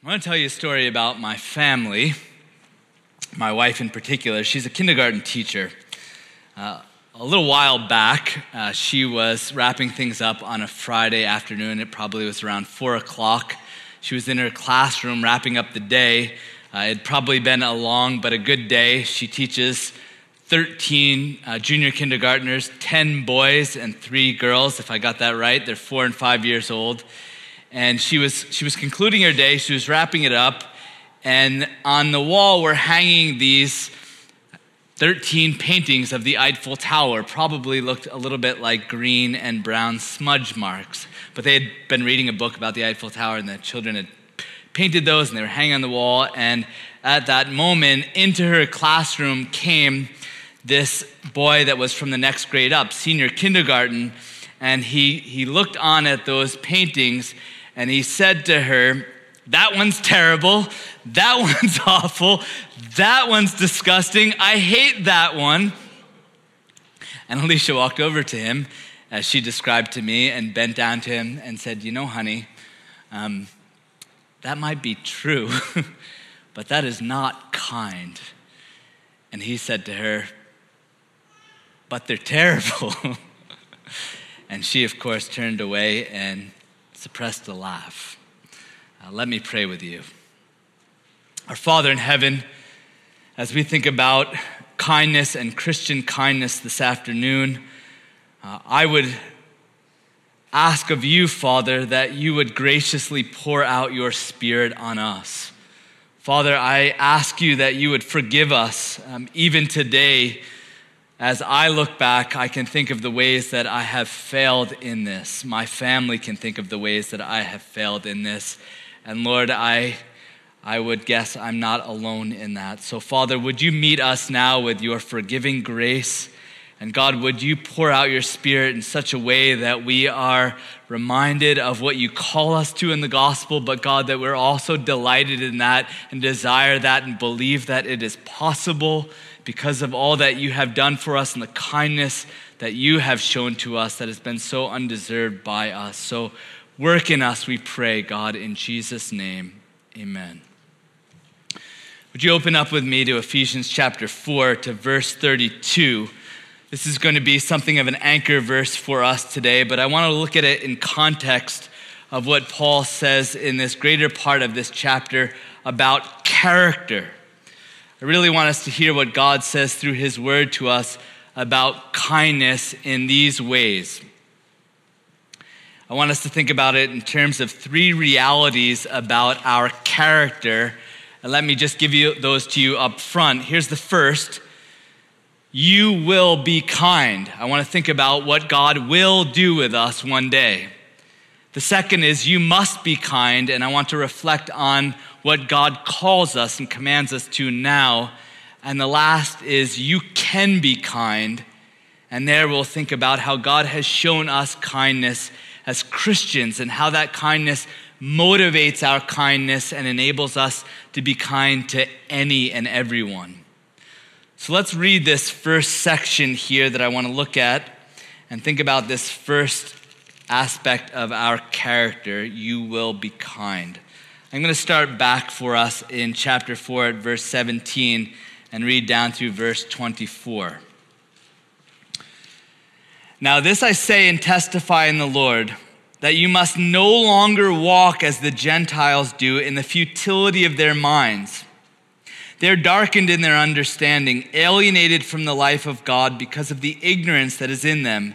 I want to tell you a story about my family, my wife in particular. She's a kindergarten teacher. Uh, a little while back, uh, she was wrapping things up on a Friday afternoon. It probably was around four o'clock. She was in her classroom wrapping up the day. Uh, it had probably been a long but a good day. She teaches 13 uh, junior kindergartners, 10 boys and three girls, if I got that right. They're four and five years old and she was she was concluding her day she was wrapping it up and on the wall were hanging these 13 paintings of the Eiffel Tower probably looked a little bit like green and brown smudge marks. But they had been reading a book about the Eiffel Tower and the children had painted those and they were hanging on the wall and at that moment into her classroom came this boy that was from the next grade up senior kindergarten and he, he looked on at those paintings and he said to her, That one's terrible. That one's awful. That one's disgusting. I hate that one. And Alicia walked over to him, as she described to me, and bent down to him and said, You know, honey, um, that might be true, but that is not kind. And he said to her, But they're terrible. and she, of course, turned away and suppressed a laugh. Uh, let me pray with you. Our Father in heaven, as we think about kindness and Christian kindness this afternoon, uh, I would ask of you, Father, that you would graciously pour out your Spirit on us. Father, I ask you that you would forgive us um, even today as I look back, I can think of the ways that I have failed in this. My family can think of the ways that I have failed in this. And Lord, I, I would guess I'm not alone in that. So, Father, would you meet us now with your forgiving grace? And God, would you pour out your spirit in such a way that we are reminded of what you call us to in the gospel, but God, that we're also delighted in that and desire that and believe that it is possible because of all that you have done for us and the kindness that you have shown to us that has been so undeserved by us. So work in us, we pray, God, in Jesus' name. Amen. Would you open up with me to Ephesians chapter 4 to verse 32? This is going to be something of an anchor verse for us today, but I want to look at it in context of what Paul says in this greater part of this chapter about character. I really want us to hear what God says through His word to us about kindness in these ways. I want us to think about it in terms of three realities about our character. And let me just give you those to you up front. Here's the first you will be kind. I want to think about what God will do with us one day. The second is you must be kind, and I want to reflect on what God calls us and commands us to now. And the last is you can be kind. And there we'll think about how God has shown us kindness as Christians and how that kindness motivates our kindness and enables us to be kind to any and everyone. So let's read this first section here that I want to look at and think about this first aspect of our character. You will be kind. I'm going to start back for us in chapter 4 at verse 17 and read down through verse 24. Now, this I say and testify in the Lord that you must no longer walk as the Gentiles do in the futility of their minds. They're darkened in their understanding, alienated from the life of God because of the ignorance that is in them,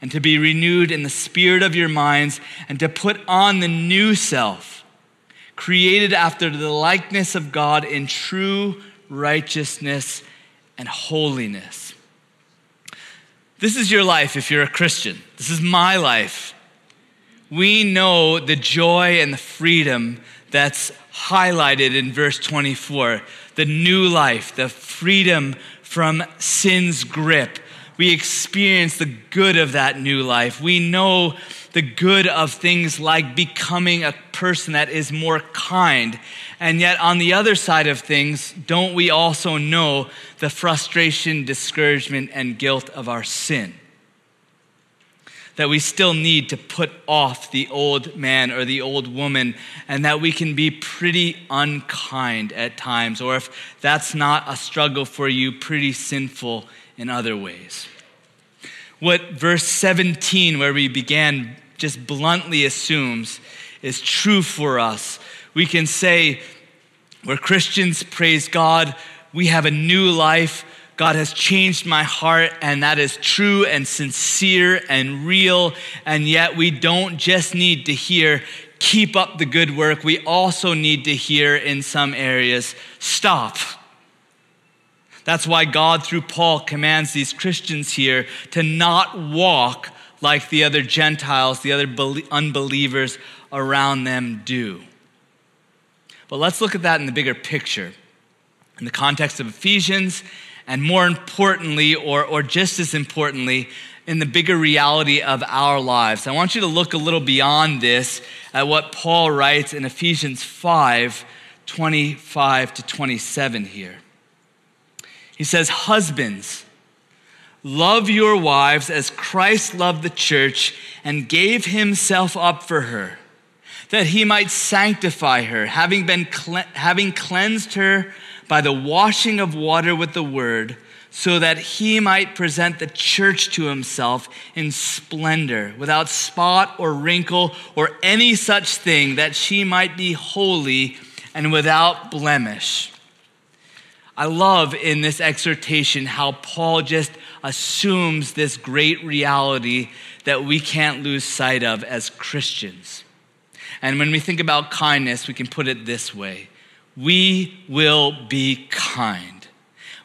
and to be renewed in the spirit of your minds, and to put on the new self, created after the likeness of God in true righteousness and holiness. This is your life if you're a Christian. This is my life. We know the joy and the freedom that's highlighted in verse 24 the new life, the freedom from sin's grip. We experience the good of that new life. We know the good of things like becoming a person that is more kind. And yet, on the other side of things, don't we also know the frustration, discouragement, and guilt of our sin? that we still need to put off the old man or the old woman, and that we can be pretty unkind at times, or if that's not a struggle for you, pretty sinful in other ways. What verse 17, where we began, just bluntly assumes is true for us. We can say, we're Christians, praise God, we have a new life God has changed my heart, and that is true and sincere and real. And yet, we don't just need to hear, keep up the good work. We also need to hear in some areas, stop. That's why God, through Paul, commands these Christians here to not walk like the other Gentiles, the other unbelievers around them do. But let's look at that in the bigger picture. In the context of Ephesians and more importantly, or, or just as importantly, in the bigger reality of our lives. I want you to look a little beyond this at what Paul writes in Ephesians 5 25 to 27 here. He says, Husbands, love your wives as Christ loved the church and gave himself up for her, that he might sanctify her, having, been having cleansed her by the washing of water with the word, so that he might present the church to himself in splendor, without spot or wrinkle or any such thing, that she might be holy and without blemish. I love in this exhortation how Paul just assumes this great reality that we can't lose sight of as Christians. And when we think about kindness, we can put it this way we will be kind.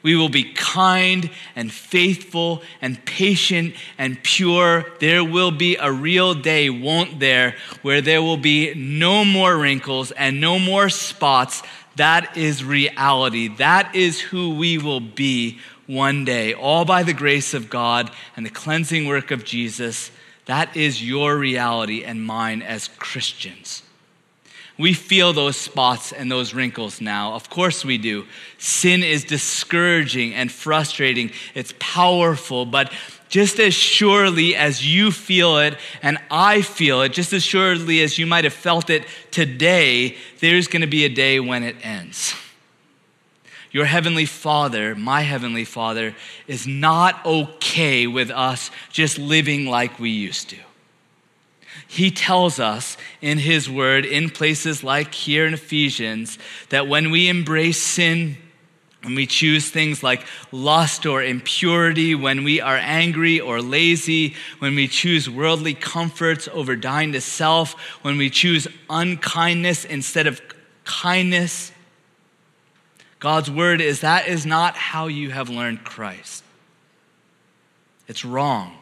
We will be kind and faithful and patient and pure. There will be a real day, won't there, where there will be no more wrinkles and no more spots. That is reality. That is who we will be one day, all by the grace of God and the cleansing work of Jesus. That is your reality and mine as Christians. We feel those spots and those wrinkles now. Of course we do. Sin is discouraging and frustrating. It's powerful, but just as surely as you feel it and I feel it, just as surely as you might have felt it today, there's going to be a day when it ends. Your heavenly Father, my heavenly Father, is not okay with us just living like we used to he tells us in his word, in places like here in Ephesians, that when we embrace sin, when we choose things like lust or impurity, when we are angry or lazy, when we choose worldly comforts over dying to self, when we choose unkindness instead of kindness, God's word is that is not how you have learned Christ. It's wrong.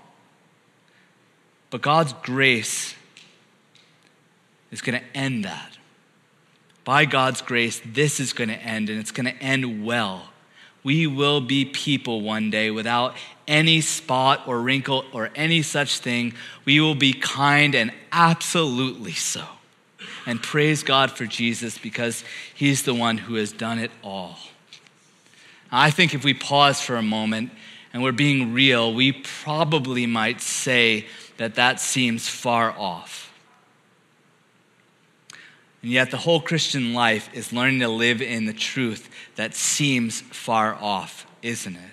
But God's grace is going to end that. By God's grace, this is going to end, and it's going to end well. We will be people one day without any spot or wrinkle or any such thing. We will be kind and absolutely so. And praise God for Jesus because he's the one who has done it all. I think if we pause for a moment and we're being real, we probably might say that that seems far off. And yet, the whole Christian life is learning to live in the truth that seems far off, isn't it?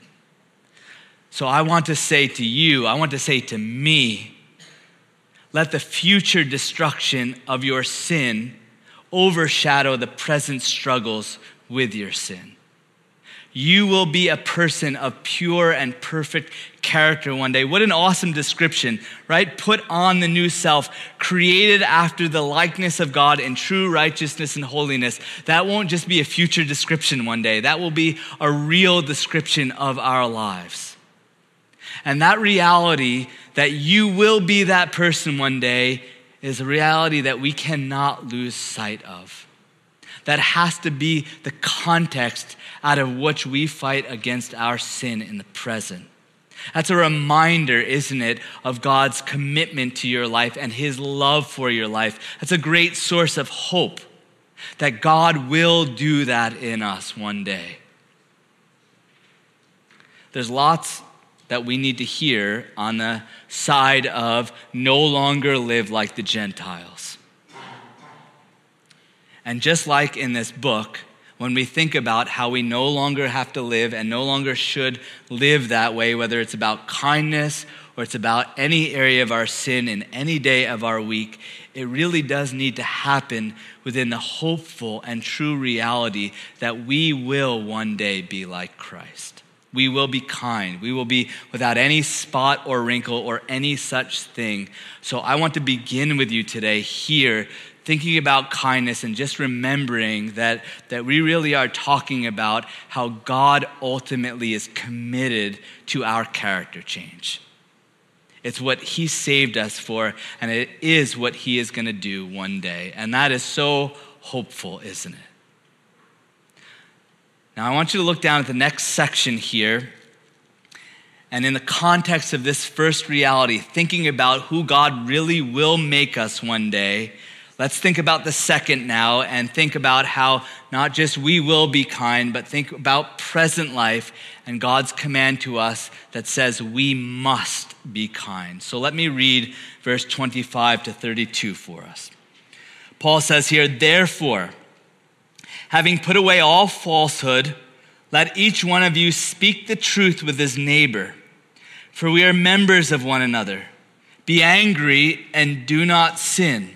So, I want to say to you, I want to say to me, let the future destruction of your sin overshadow the present struggles with your sin you will be a person of pure and perfect character one day. What an awesome description, right? Put on the new self, created after the likeness of God in true righteousness and holiness. That won't just be a future description one day, that will be a real description of our lives. And that reality that you will be that person one day is a reality that we cannot lose sight of. That has to be the context out of which we fight against our sin in the present. That's a reminder, isn't it, of God's commitment to your life and his love for your life. That's a great source of hope that God will do that in us one day. There's lots that we need to hear on the side of no longer live like the Gentiles. And just like in this book, when we think about how we no longer have to live and no longer should live that way, whether it's about kindness or it's about any area of our sin in any day of our week, it really does need to happen within the hopeful and true reality that we will one day be like Christ. We will be kind. We will be without any spot or wrinkle or any such thing. So I want to begin with you today here thinking about kindness and just remembering that, that we really are talking about how God ultimately is committed to our character change. It's what He saved us for, and it is what He is going to do one day. And that is so hopeful, isn't it? Now, I want you to look down at the next section here. And in the context of this first reality, thinking about who God really will make us one day, Let's think about the second now and think about how not just we will be kind, but think about present life and God's command to us that says we must be kind. So let me read verse 25 to 32 for us. Paul says here, therefore, having put away all falsehood, let each one of you speak the truth with his neighbor, for we are members of one another. Be angry and do not sin.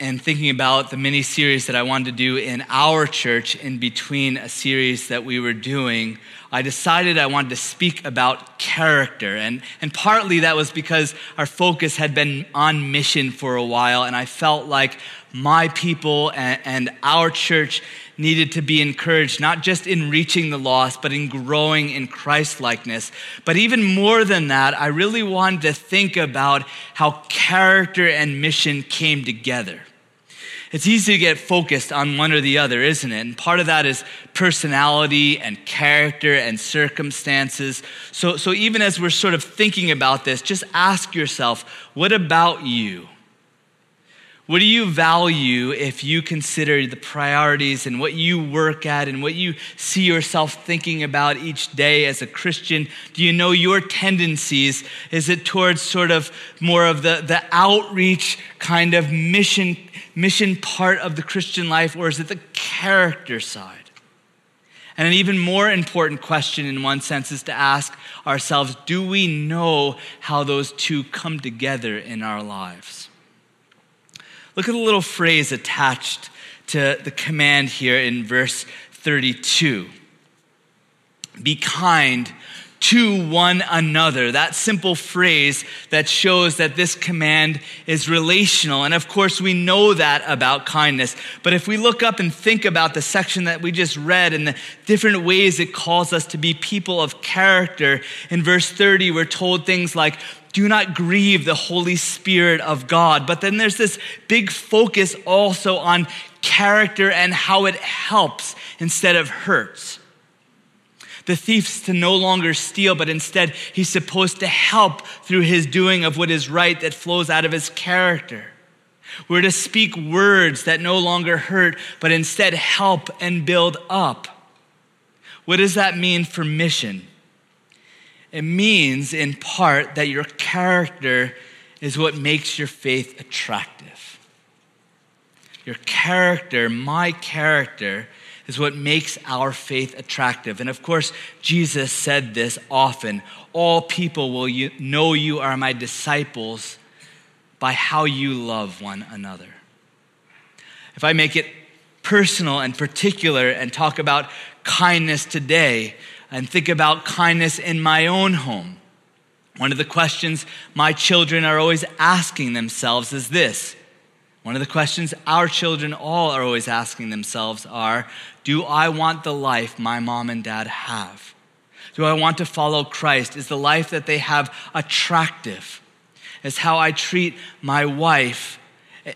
and thinking about the mini series that I wanted to do in our church in between a series that we were doing, I decided I wanted to speak about character. And, and partly that was because our focus had been on mission for a while, and I felt like my people and, and our church needed to be encouraged, not just in reaching the lost, but in growing in Christ likeness. But even more than that, I really wanted to think about how character and mission came together. It's easy to get focused on one or the other, isn't it? And part of that is personality and character and circumstances. So, so even as we're sort of thinking about this, just ask yourself what about you? What do you value if you consider the priorities and what you work at and what you see yourself thinking about each day as a Christian? Do you know your tendencies? Is it towards sort of more of the, the outreach kind of mission, mission part of the Christian life, or is it the character side? And an even more important question, in one sense, is to ask ourselves do we know how those two come together in our lives? Look at the little phrase attached to the command here in verse 32 Be kind to one another. That simple phrase that shows that this command is relational. And of course, we know that about kindness. But if we look up and think about the section that we just read and the different ways it calls us to be people of character, in verse 30, we're told things like, do not grieve the Holy Spirit of God. But then there's this big focus also on character and how it helps instead of hurts. The thief's to no longer steal, but instead he's supposed to help through his doing of what is right that flows out of his character. We're to speak words that no longer hurt, but instead help and build up. What does that mean for mission? It means, in part, that your character is what makes your faith attractive. Your character, my character, is what makes our faith attractive. And of course, Jesus said this often All people will know you are my disciples by how you love one another. If I make it personal and particular and talk about kindness today and think about kindness in my own home, one of the questions my children are always asking themselves is this one of the questions our children all are always asking themselves are Do I want the life my mom and dad have? Do I want to follow Christ? Is the life that they have attractive? Is how I treat my wife?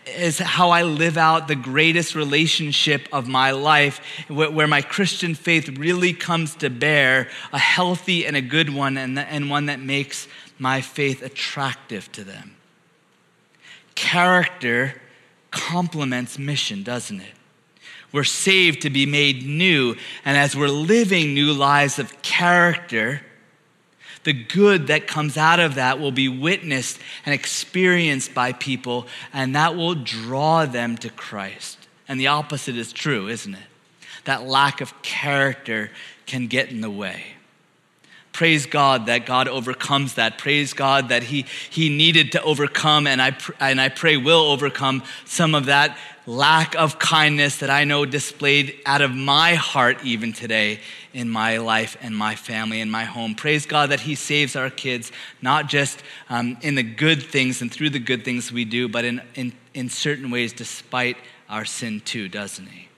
Is how I live out the greatest relationship of my life, where my Christian faith really comes to bear a healthy and a good one, and one that makes my faith attractive to them? Character complements mission, doesn't it? We're saved to be made new, and as we're living new lives of character, the good that comes out of that will be witnessed and experienced by people, and that will draw them to Christ. And the opposite is true, isn't it? That lack of character can get in the way. Praise God that God overcomes that. Praise God that He, he needed to overcome, and I, and I pray will overcome some of that lack of kindness that I know displayed out of my heart even today in my life and my family and my home. Praise God that He saves our kids, not just um, in the good things and through the good things we do, but in, in, in certain ways despite our sin too, doesn't He?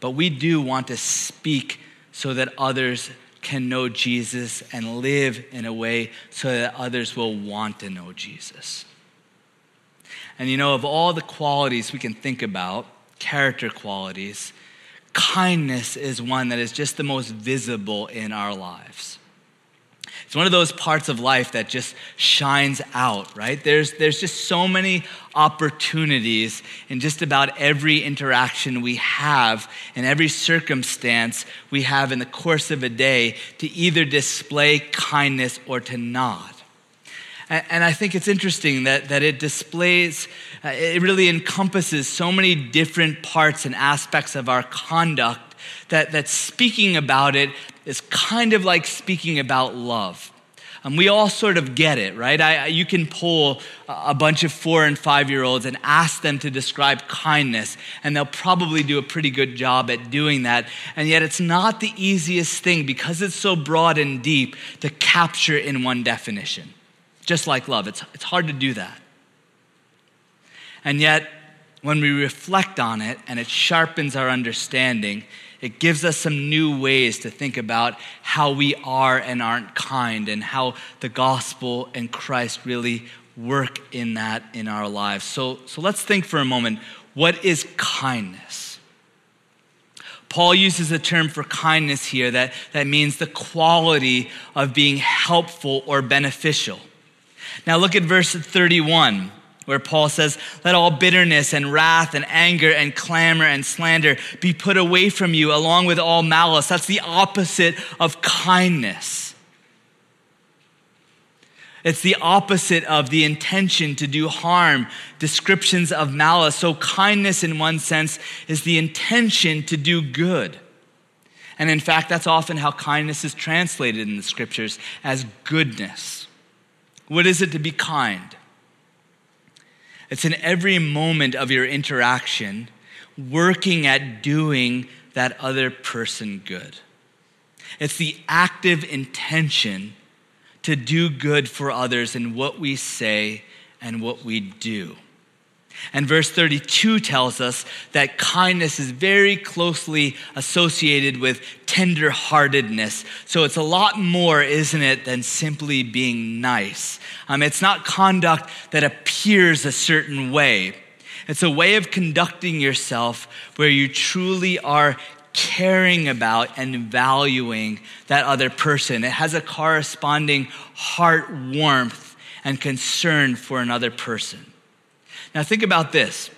But we do want to speak so that others can know Jesus and live in a way so that others will want to know Jesus. And you know, of all the qualities we can think about, character qualities, kindness is one that is just the most visible in our lives. It's one of those parts of life that just shines out, right? There's, there's just so many opportunities in just about every interaction we have, in every circumstance we have in the course of a day, to either display kindness or to not. And, and I think it's interesting that, that it displays, uh, it really encompasses so many different parts and aspects of our conduct that, that speaking about it is kind of like speaking about love. Um, we all sort of get it, right? I, you can pull a bunch of four and five year olds and ask them to describe kindness, and they'll probably do a pretty good job at doing that. And yet, it's not the easiest thing because it's so broad and deep to capture in one definition. Just like love, it's, it's hard to do that. And yet, when we reflect on it and it sharpens our understanding, it gives us some new ways to think about how we are and aren't kind and how the gospel and Christ really work in that in our lives. So, so let's think for a moment what is kindness? Paul uses a term for kindness here that, that means the quality of being helpful or beneficial. Now look at verse 31 where Paul says, Let all bitterness and wrath and anger and clamor and slander be put away from you, along with all malice. That's the opposite of kindness. It's the opposite of the intention to do harm, descriptions of malice. So, kindness, in one sense, is the intention to do good. And in fact, that's often how kindness is translated in the scriptures as goodness. What is it to be kind? It's in every moment of your interaction working at doing that other person good. It's the active intention to do good for others in what we say and what we do. And verse 32 tells us that kindness is very closely associated with tenderheartedness. So it's a lot more, isn't it, than simply being nice. Um, it's not conduct that appears a certain way, it's a way of conducting yourself where you truly are caring about and valuing that other person. It has a corresponding heart warmth and concern for another person. Now, think about this.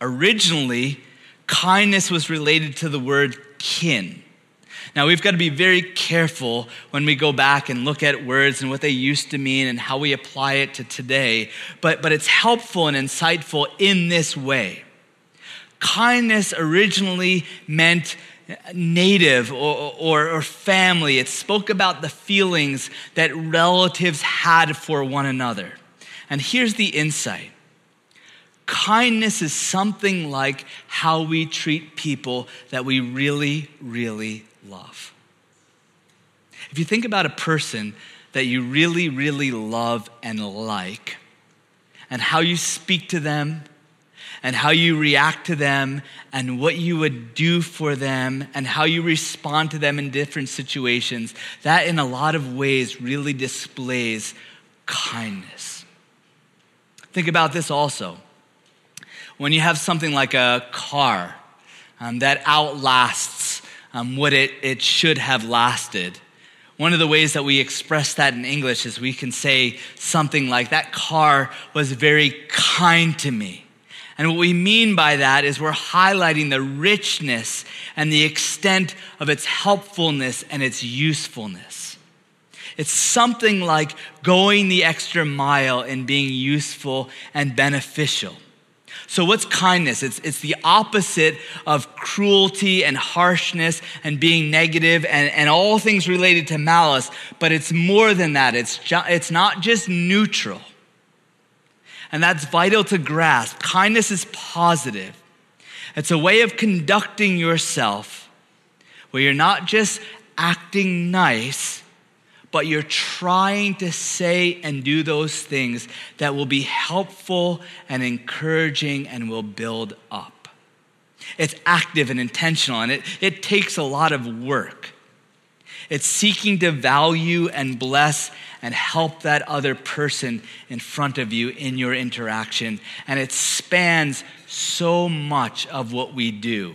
Originally, kindness was related to the word kin. Now, we've got to be very careful when we go back and look at words and what they used to mean and how we apply it to today, but, but it's helpful and insightful in this way. Kindness originally meant native or, or, or, family. It spoke about the feelings that relatives had for one another. And here's the insight kindness is something like how we treat people that we really, really love. If you think about a person that you really, really love and like, and how you speak to them, and how you react to them, and what you would do for them, and how you respond to them in different situations, that in a lot of ways really displays kindness. Think about this also. When you have something like a car um, that outlasts um, what it, it should have lasted, one of the ways that we express that in English is we can say something like, That car was very kind to me. And what we mean by that is we're highlighting the richness and the extent of its helpfulness and its usefulness. It's something like going the extra mile in being useful and beneficial. So, what's kindness? It's, it's the opposite of cruelty and harshness and being negative and, and all things related to malice, but it's more than that. It's, ju- it's not just neutral. And that's vital to grasp. Kindness is positive, it's a way of conducting yourself where you're not just acting nice, but you're trying to say and do those things that will be helpful and encouraging and will build up. It's active and intentional, and it, it takes a lot of work. It's seeking to value and bless and help that other person in front of you in your interaction. And it spans so much of what we do.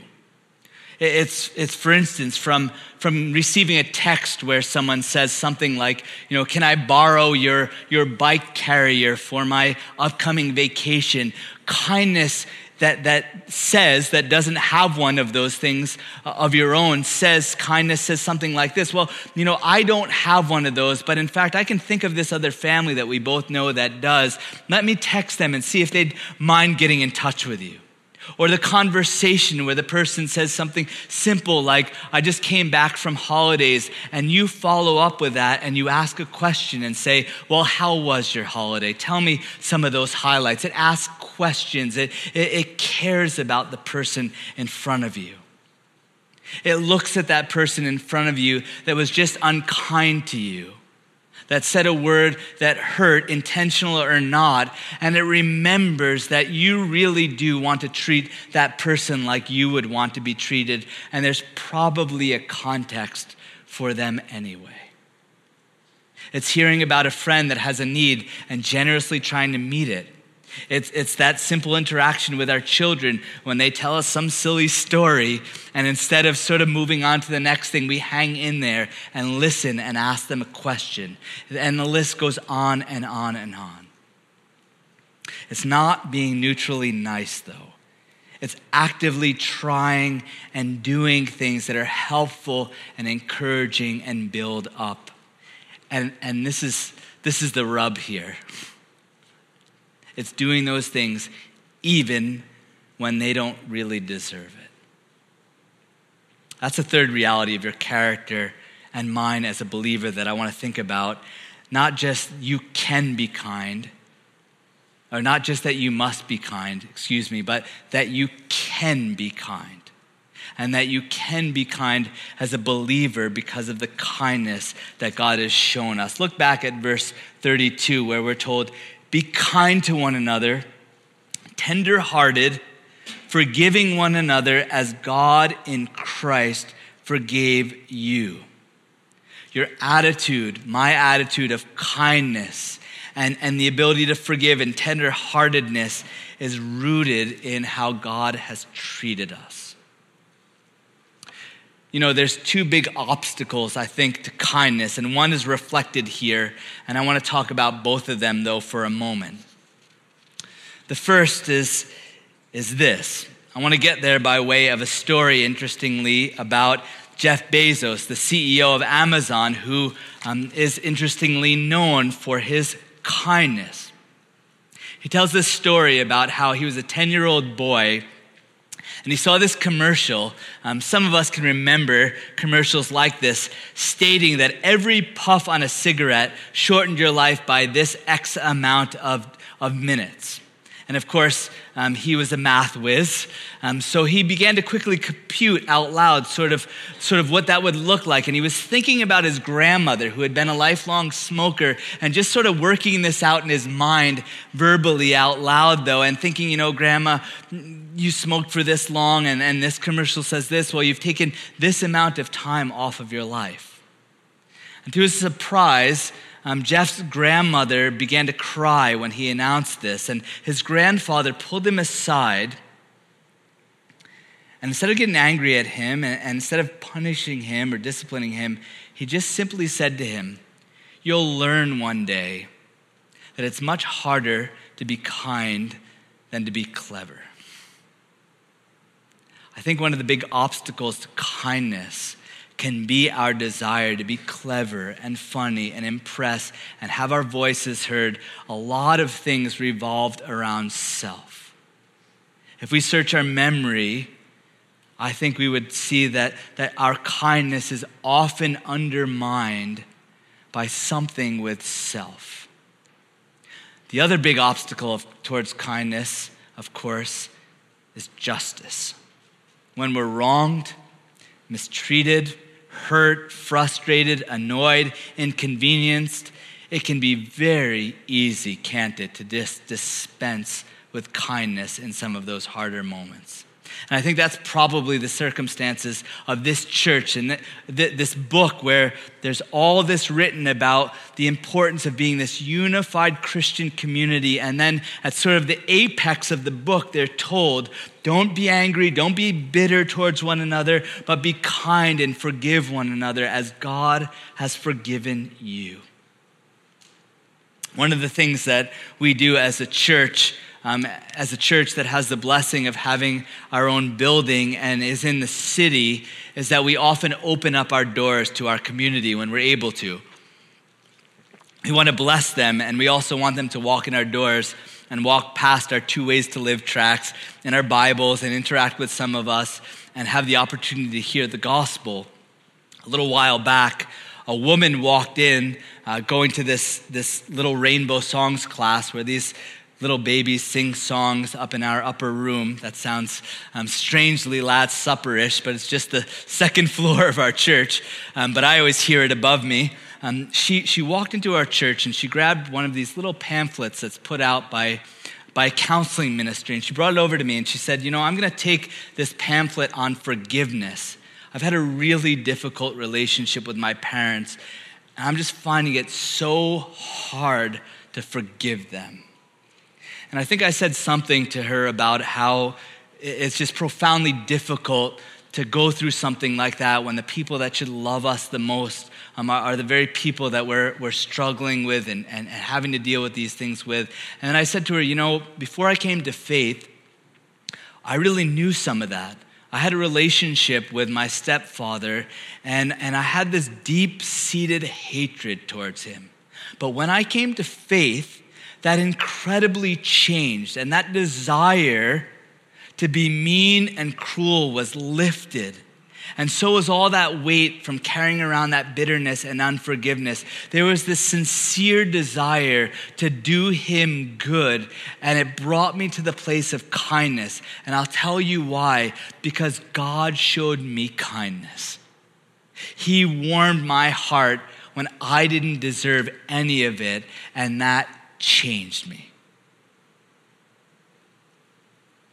It's, it's for instance, from, from receiving a text where someone says something like, you know, can I borrow your, your bike carrier for my upcoming vacation? Kindness that, that says, that doesn't have one of those things uh, of your own, says, kindness says something like this Well, you know, I don't have one of those, but in fact, I can think of this other family that we both know that does. Let me text them and see if they'd mind getting in touch with you. Or the conversation where the person says something simple like, I just came back from holidays, and you follow up with that and you ask a question and say, Well, how was your holiday? Tell me some of those highlights. It asks questions, it, it, it cares about the person in front of you. It looks at that person in front of you that was just unkind to you that said a word that hurt, intentional or not, and it remembers that you really do want to treat that person like you would want to be treated, and there's probably a context for them anyway. It's hearing about a friend that has a need and generously trying to meet it. It's, it's that simple interaction with our children when they tell us some silly story, and instead of sort of moving on to the next thing, we hang in there and listen and ask them a question. And the list goes on and on and on. It's not being neutrally nice, though. It's actively trying and doing things that are helpful and encouraging and build up. And, and this, is, this is the rub here. It's doing those things even when they don't really deserve it. That's the third reality of your character and mine as a believer that I want to think about. Not just you can be kind, or not just that you must be kind, excuse me, but that you can be kind. And that you can be kind as a believer because of the kindness that God has shown us. Look back at verse 32, where we're told, be kind to one another, tender hearted, forgiving one another as God in Christ forgave you. Your attitude, my attitude of kindness and, and the ability to forgive and tenderheartedness is rooted in how God has treated us you know, there's two big obstacles, I think, to kindness, and one is reflected here, and I want to talk about both of them, though, for a moment. The first is, is this. I want to get there by way of a story, interestingly, about Jeff Bezos, the CEO of Amazon, who um, is interestingly known for his kindness. He tells this story about how he was a 10 year old boy and he saw this commercial. Um, some of us can remember commercials like this, stating that every puff on a cigarette shortened your life by this X amount of, of minutes. And of course, um, he was a math whiz. Um, so he began to quickly compute out loud sort of, sort of what that would look like. And he was thinking about his grandmother, who had been a lifelong smoker, and just sort of working this out in his mind verbally out loud, though, and thinking, you know, Grandma, you smoked for this long, and, and this commercial says this. Well, you've taken this amount of time off of your life. And to his surprise, um, Jeff's grandmother began to cry when he announced this, and his grandfather pulled him aside. And instead of getting angry at him, and, and instead of punishing him or disciplining him, he just simply said to him, You'll learn one day that it's much harder to be kind than to be clever. I think one of the big obstacles to kindness can be our desire to be clever and funny and impress and have our voices heard, a lot of things revolved around self. If we search our memory, I think we would see that, that our kindness is often undermined by something with self. The other big obstacle of, towards kindness, of course, is justice. When we're wronged, mistreated, hurt, frustrated, annoyed, inconvenienced, it can be very easy, can't it, to dis- dispense with kindness in some of those harder moments. And I think that's probably the circumstances of this church and th- th- this book where there's all this written about the importance of being this unified Christian community. And then at sort of the apex of the book, they're told don't be angry, don't be bitter towards one another, but be kind and forgive one another as God has forgiven you. One of the things that we do as a church um, as a church that has the blessing of having our own building and is in the city is that we often open up our doors to our community when we're able to. We want to bless them, and we also want them to walk in our doors and walk past our two ways to live tracks in our Bibles and interact with some of us and have the opportunity to hear the gospel. A little while back, a woman walked in uh, going to this, this little rainbow songs class where these little babies sing songs up in our upper room. That sounds um, strangely Last Supperish, but it's just the second floor of our church. Um, but I always hear it above me. Um, she, she walked into our church and she grabbed one of these little pamphlets that's put out by, by counseling ministry. And she brought it over to me and she said, You know, I'm going to take this pamphlet on forgiveness. I've had a really difficult relationship with my parents, and I'm just finding it so hard to forgive them. And I think I said something to her about how it's just profoundly difficult to go through something like that when the people that should love us the most um, are, are, the very people that we're, we're struggling with and, and, and having to deal with these things with. And I said to her, You know, before I came to faith, I really knew some of that. I had a relationship with my stepfather, and, and I had this deep seated hatred towards him. But when I came to faith, that incredibly changed, and that desire to be mean and cruel was lifted. And so was all that weight from carrying around that bitterness and unforgiveness. There was this sincere desire to do him good, and it brought me to the place of kindness. And I'll tell you why because God showed me kindness. He warmed my heart when I didn't deserve any of it, and that changed me.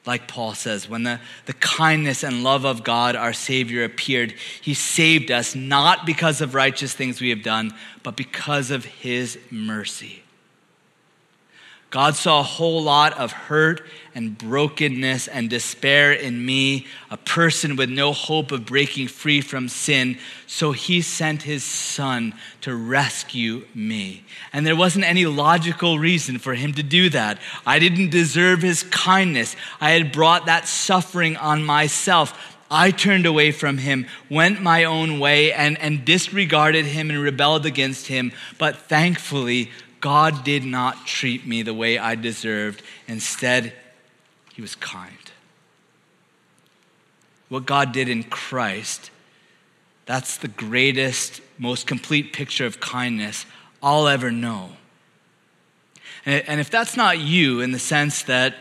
Like Paul says, when the, the kindness and love of God, our Savior, appeared, He saved us not because of righteous things we have done, but because of His mercy. God saw a whole lot of hurt and brokenness and despair in me, a person with no hope of breaking free from sin. So he sent his son to rescue me. And there wasn't any logical reason for him to do that. I didn't deserve his kindness. I had brought that suffering on myself. I turned away from him, went my own way, and, and disregarded him and rebelled against him. But thankfully, God did not treat me the way I deserved. Instead, he was kind. What God did in Christ, that's the greatest, most complete picture of kindness I'll ever know. And if that's not you, in the sense that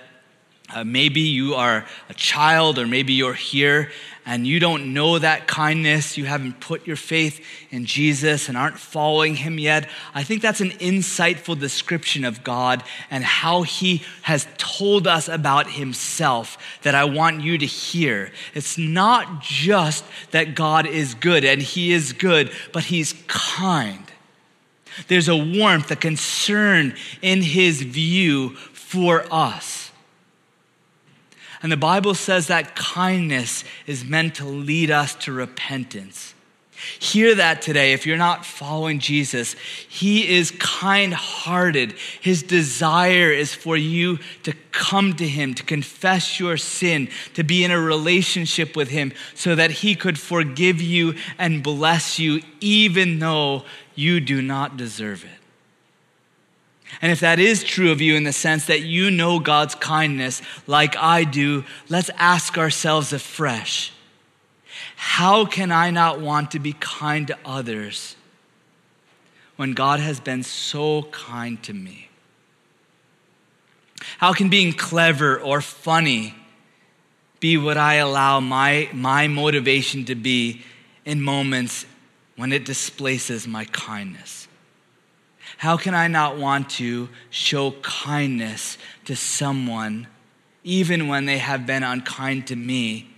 uh, maybe you are a child, or maybe you're here and you don't know that kindness. You haven't put your faith in Jesus and aren't following him yet. I think that's an insightful description of God and how he has told us about himself that I want you to hear. It's not just that God is good, and he is good, but he's kind. There's a warmth, a concern in his view for us. And the Bible says that kindness is meant to lead us to repentance. Hear that today. If you're not following Jesus, He is kind hearted. His desire is for you to come to Him, to confess your sin, to be in a relationship with Him so that He could forgive you and bless you, even though you do not deserve it. And if that is true of you in the sense that you know God's kindness like I do, let's ask ourselves afresh how can I not want to be kind to others when God has been so kind to me? How can being clever or funny be what I allow my, my motivation to be in moments when it displaces my kindness? How can I not want to show kindness to someone, even when they have been unkind to me?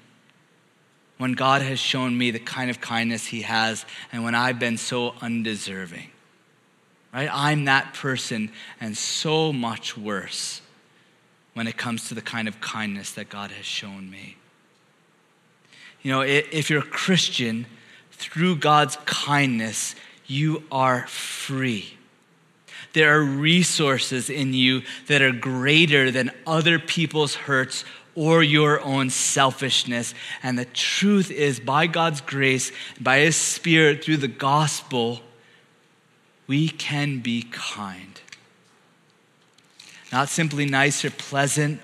When God has shown me the kind of kindness He has, and when I've been so undeserving. Right? I'm that person, and so much worse when it comes to the kind of kindness that God has shown me. You know, if you're a Christian, through God's kindness, you are free. There are resources in you that are greater than other people's hurts or your own selfishness. And the truth is, by God's grace, by His Spirit, through the gospel, we can be kind. Not simply nice or pleasant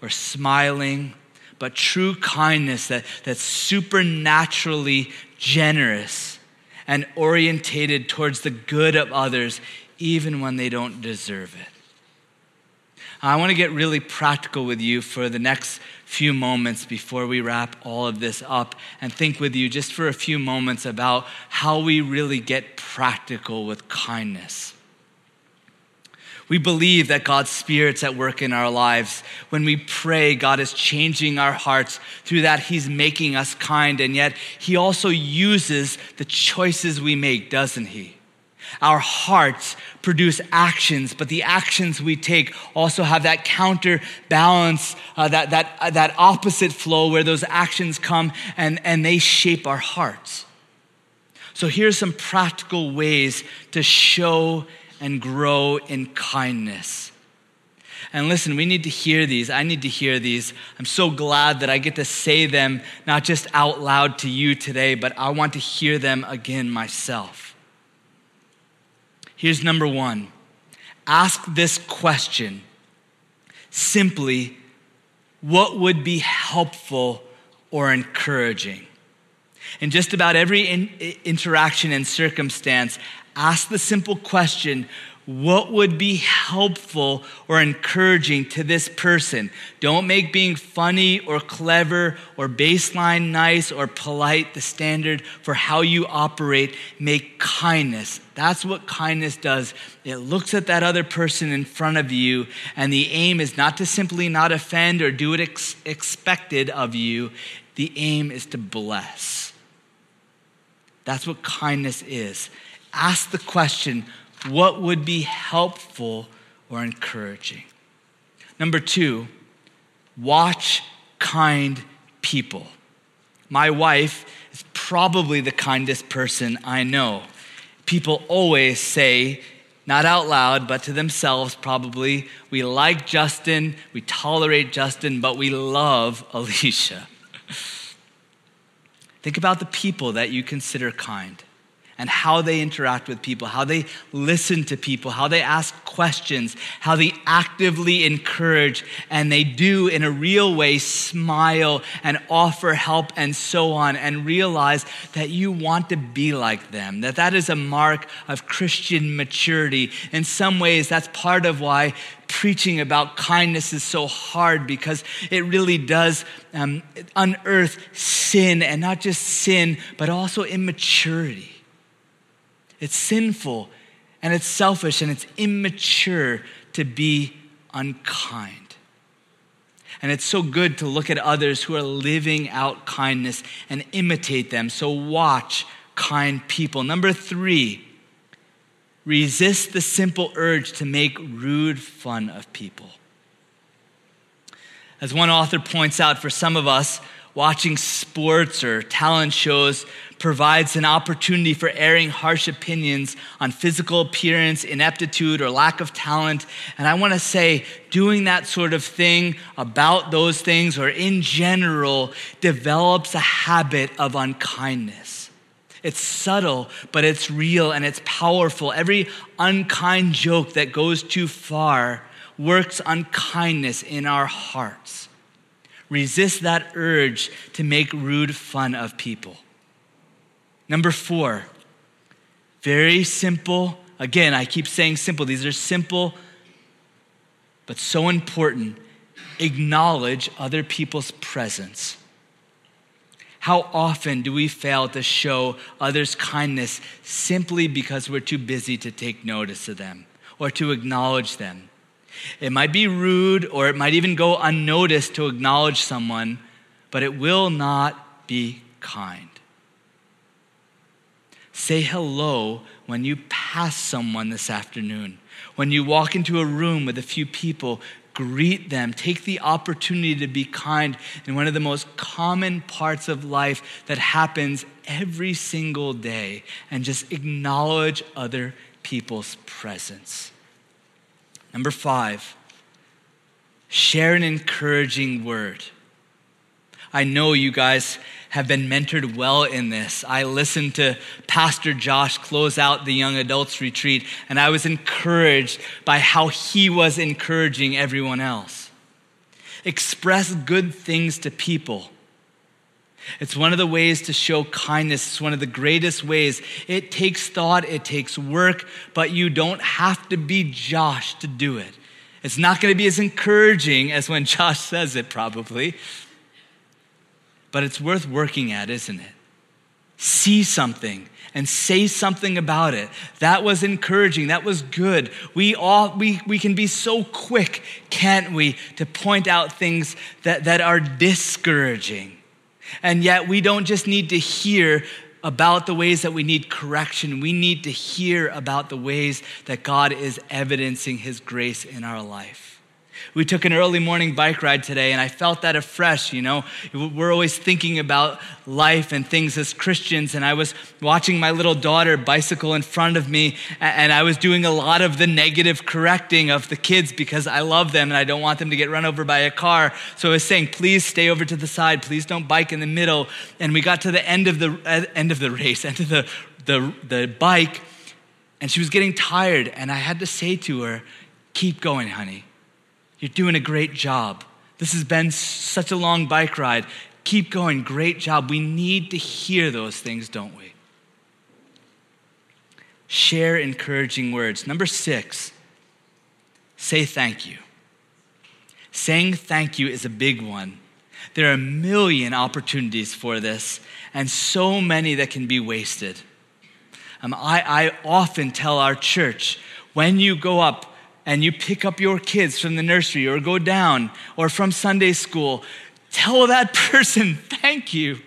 or smiling, but true kindness that, that's supernaturally generous and orientated towards the good of others even when they don't deserve it. I want to get really practical with you for the next few moments before we wrap all of this up and think with you just for a few moments about how we really get practical with kindness. We believe that God's Spirit's at work in our lives. When we pray, God is changing our hearts. Through that, He's making us kind, and yet He also uses the choices we make, doesn't He? Our hearts produce actions, but the actions we take also have that counterbalance, uh, that, that, uh, that opposite flow where those actions come and, and they shape our hearts. So here's some practical ways to show and grow in kindness. And listen, we need to hear these. I need to hear these. I'm so glad that I get to say them, not just out loud to you today, but I want to hear them again myself. Here's number one ask this question simply what would be helpful or encouraging? In just about every in, interaction and circumstance, ask the simple question what would be helpful or encouraging to this person. Don't make being funny or clever or baseline nice or polite the standard for how you operate. Make kindness. That's what kindness does. It looks at that other person in front of you, and the aim is not to simply not offend or do what ex- expected of you. The aim is to bless. That's what kindness is. Ask the question what would be helpful or encouraging. Number two, watch kind people. My wife is probably the kindest person I know. People always say, not out loud, but to themselves probably, we like Justin, we tolerate Justin, but we love Alicia. Think about the people that you consider kind and how they interact with people, how they listen to people, how they ask questions, how they actively encourage, and they do in a real way smile and offer help and so on, and realize that you want to be like them, that that is a mark of Christian maturity. In some ways, that's part of why preaching about kindness is so hard because it really does um, unearth sin, and not just sin, but also immaturity. It's sinful and it's selfish and it's immature to be unkind. And it's so good to look at others who are living out kindness and imitate them. So watch kind people. Number three, resist the simple urge to make rude fun of people. As one author points out, for some of us, watching sports or talent shows provides an opportunity for airing harsh opinions on physical appearance, ineptitude, or lack of talent. And I want to say, doing that sort of thing about those things or in general develops a habit of unkindness. It's subtle, but it's real and it's powerful. Every unkind joke that goes too far works unkindness in our hearts. Resist that urge to make rude fun of people. Number four, very simple. Again, I keep saying simple. These are simple, but so important. Acknowledge other people's presence. How often do we fail to show others kindness simply because we're too busy to take notice of them or to acknowledge them? It might be rude or it might even go unnoticed to acknowledge someone, but it will not be kind. Say hello when you pass someone this afternoon. When you walk into a room with a few people, greet them. Take the opportunity to be kind in one of the most common parts of life that happens every single day and just acknowledge other people's presence. Number five, share an encouraging word. I know you guys have been mentored well in this. I listened to Pastor Josh close out the young adults retreat, and I was encouraged by how he was encouraging everyone else. Express good things to people. It's one of the ways to show kindness. It's one of the greatest ways. It takes thought, it takes work, but you don't have to be Josh to do it. It's not going to be as encouraging as when Josh says it, probably but it's worth working at, isn't it? See something and say something about it. That was encouraging. That was good. We all we, we can be so quick, can't we, to point out things that, that are discouraging. And yet we don't just need to hear about the ways that we need correction. We need to hear about the ways that God is evidencing his grace in our life. We took an early morning bike ride today, and I felt that afresh. You know, we're always thinking about life and things as Christians, and I was watching my little daughter bicycle in front of me, and I was doing a lot of the negative correcting of the kids because I love them and I don't want them to get run over by a car. So I was saying, please stay over to the side, please don't bike in the middle. And we got to the end of the uh, end of the race, end of the the, the bike, and she was getting tired, and I had to say to her, "Keep going, honey." You're doing a great job. This has been such a long bike ride. Keep going. Great job. We need to hear those things, don't we? Share encouraging words. Number six, say thank you. Saying thank you is a big one. There are a million opportunities for this, and so many that can be wasted. Um, I, I often tell our church when you go up and you pick up your kids from the nursery or go down or from Sunday school, tell that person, thank you.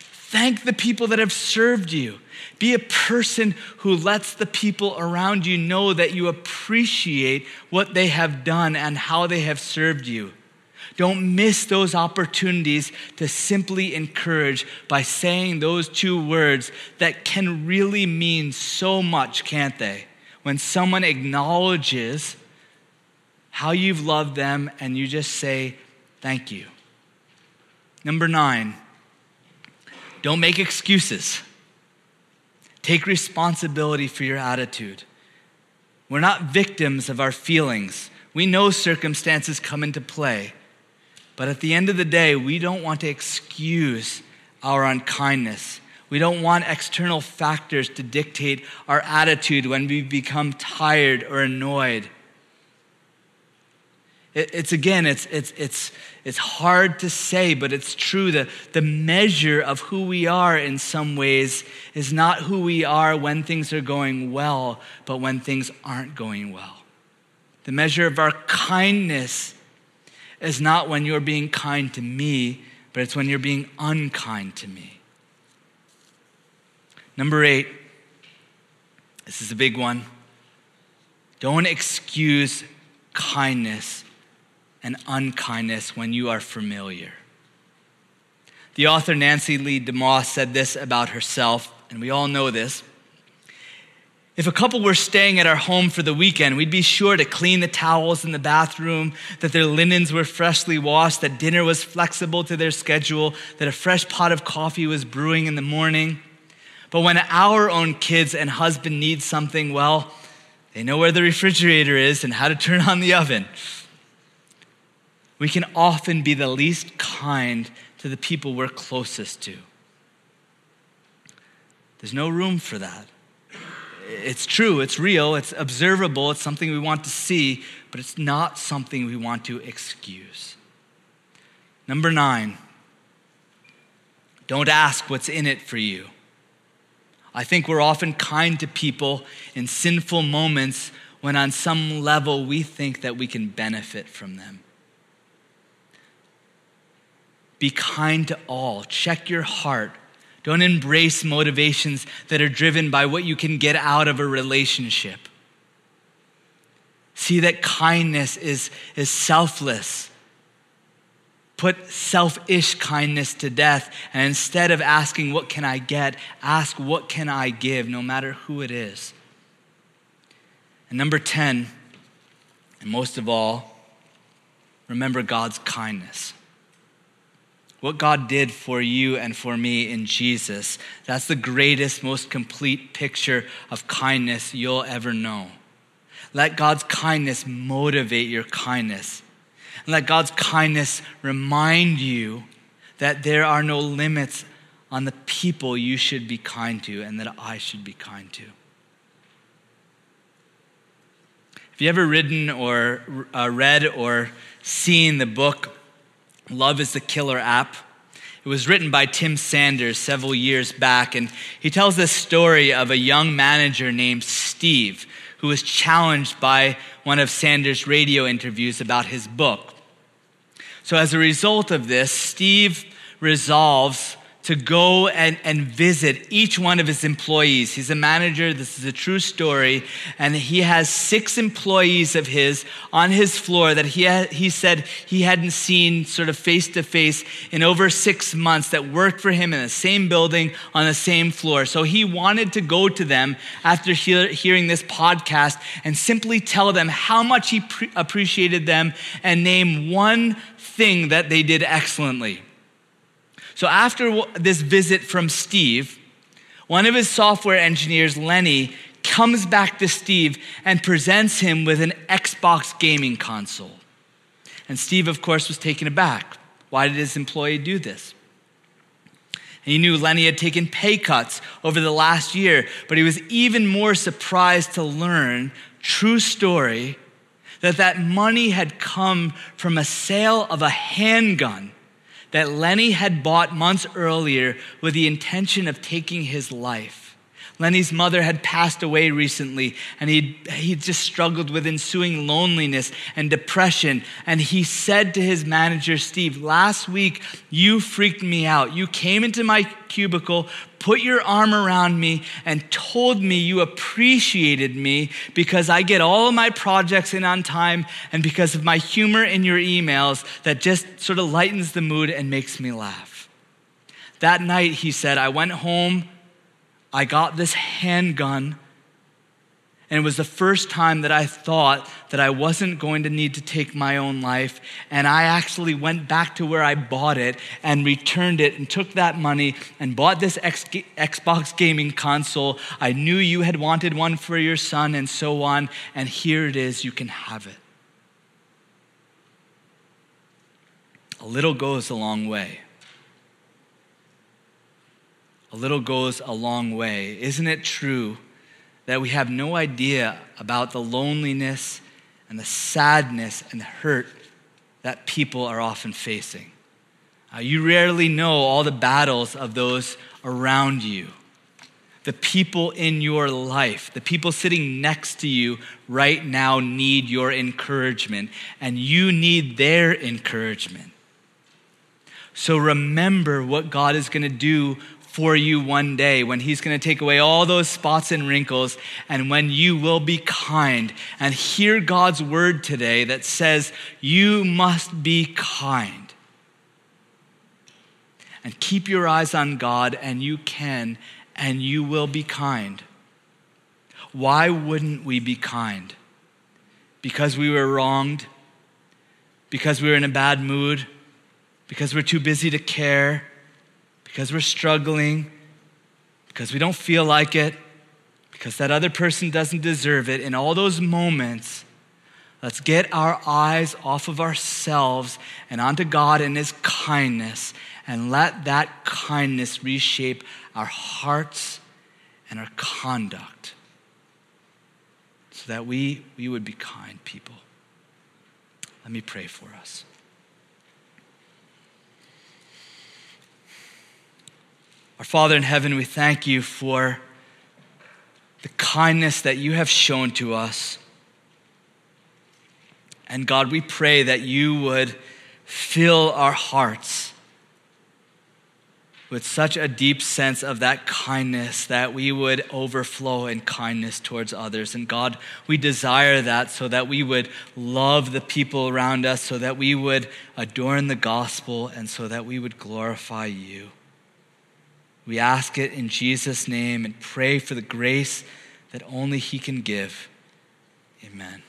Thank the people that have served you. Be a person who lets the people around you know that you appreciate what they have done and how they have served you. Don't miss those opportunities to simply encourage by saying those two words that can really mean so much, can't they? When someone acknowledges how you've loved them and you just say, Thank you. Number nine, don't make excuses. Take responsibility for your attitude. We're not victims of our feelings. We know circumstances come into play. But at the end of the day, we don't want to excuse our unkindness. We don't want external factors to dictate our attitude when we become tired or annoyed. it's again, it's, it's, it's, it's hard to say, but it's true. that the measure of who we are in some ways is not who we are when things are going well, but when things aren't going well. The measure of our kindness is not when you're being kind to me, but it's when you're being unkind to me. Number eight, this is a big one. Don't excuse kindness and unkindness when you are familiar. The author Nancy Leigh DeMoss said this about herself, and we all know this. If a couple were staying at our home for the weekend, we'd be sure to clean the towels in the bathroom, that their linens were freshly washed, that dinner was flexible to their schedule, that a fresh pot of coffee was brewing in the morning. But when our own kids and husband need something, well, they know where the refrigerator is and how to turn on the oven. We can often be the least kind to the people we're closest to. There's no room for that it's true, it's real, it's observable, it's something we want to see, but it's not something we want to excuse. Number nine, don't ask what's in it for you. I think we're often kind to people in sinful moments when, on some level, we think that we can benefit from them. Be kind to all. Check your heart don't embrace motivations that are driven by what you can get out of a relationship. See that kindness is, is selfless. Put selfish kindness to death. And instead of asking, What can I get? ask, What can I give, no matter who it is. And number 10, and most of all, remember God's kindness what God did for you and for me in Jesus. That's the greatest, most complete picture of kindness you'll ever know. Let God's kindness motivate your kindness. And let God's kindness remind you that there are no limits on the people you should be kind to and that I should be kind to. Have you ever written or uh, read or seen the book Love is the Killer app. It was written by Tim Sanders several years back, and he tells this story of a young manager named Steve who was challenged by one of Sanders' radio interviews about his book. So, as a result of this, Steve resolves to go and, and visit each one of his employees. He's a manager, this is a true story, and he has six employees of his on his floor that he, he said he hadn't seen sort of face to face in over six months that worked for him in the same building on the same floor. So he wanted to go to them after hear, hearing this podcast and simply tell them how much he pre- appreciated them and name one thing that they did excellently. So after this visit from Steve, one of his software engineers, Lenny, comes back to Steve and presents him with an Xbox gaming console. And Steve, of course, was taken aback. Why did his employee do this? He knew Lenny had taken pay cuts over the last year, but he was even more surprised to learn, true story, that that money had come from a sale of a handgun that Lenny had bought months earlier with the intention of taking his life. Lenny's mother had passed away recently, and he he just struggled with ensuing loneliness and depression. And he said to his manager, Steve, last week you freaked me out. You came into my cubicle, put your arm around me and told me you appreciated me because I get all of my projects in on time and because of my humor in your emails that just sort of lightens the mood and makes me laugh. That night, he said, I went home, I got this handgun, And it was the first time that I thought that I wasn't going to need to take my own life. And I actually went back to where I bought it and returned it and took that money and bought this X- Xbox gaming console. I knew you had wanted one for your son and so on. And here it is, you can have it. A little goes a long way. A little goes a long way. Isn't it true? that we have no idea about the loneliness and the sadness and the hurt that people are often facing. Uh, you rarely know all the battles of those around you. The people in your life, the people sitting next to you right now need your encouragement, and you need their encouragement. So remember what God is going to do for you one day when He's going to take away all those spots and wrinkles, and when you will be kind and hear God's word today that says, You must be kind. And keep your eyes on God, and you can, and you will be kind. Why wouldn't we be kind? Because we were wronged? Because we were in a bad mood? Because we're too busy to care? Because we're struggling, because we don't feel like it, because that other person doesn't deserve it, in all those moments, let's get our eyes off of ourselves and onto God and His kindness, and let that kindness reshape our hearts and our conduct so that we, we would be kind people. Let me pray for us. Our Father in heaven, we thank you for the kindness that you have shown to us. And God, we pray that you would fill our hearts with such a deep sense of that kindness that we would overflow in kindness towards others. And God, we desire that so that we would love the people around us, so that we would adorn the gospel, and so that we would glorify you. We ask it in Jesus' name and pray for the grace that only He can give. Amen.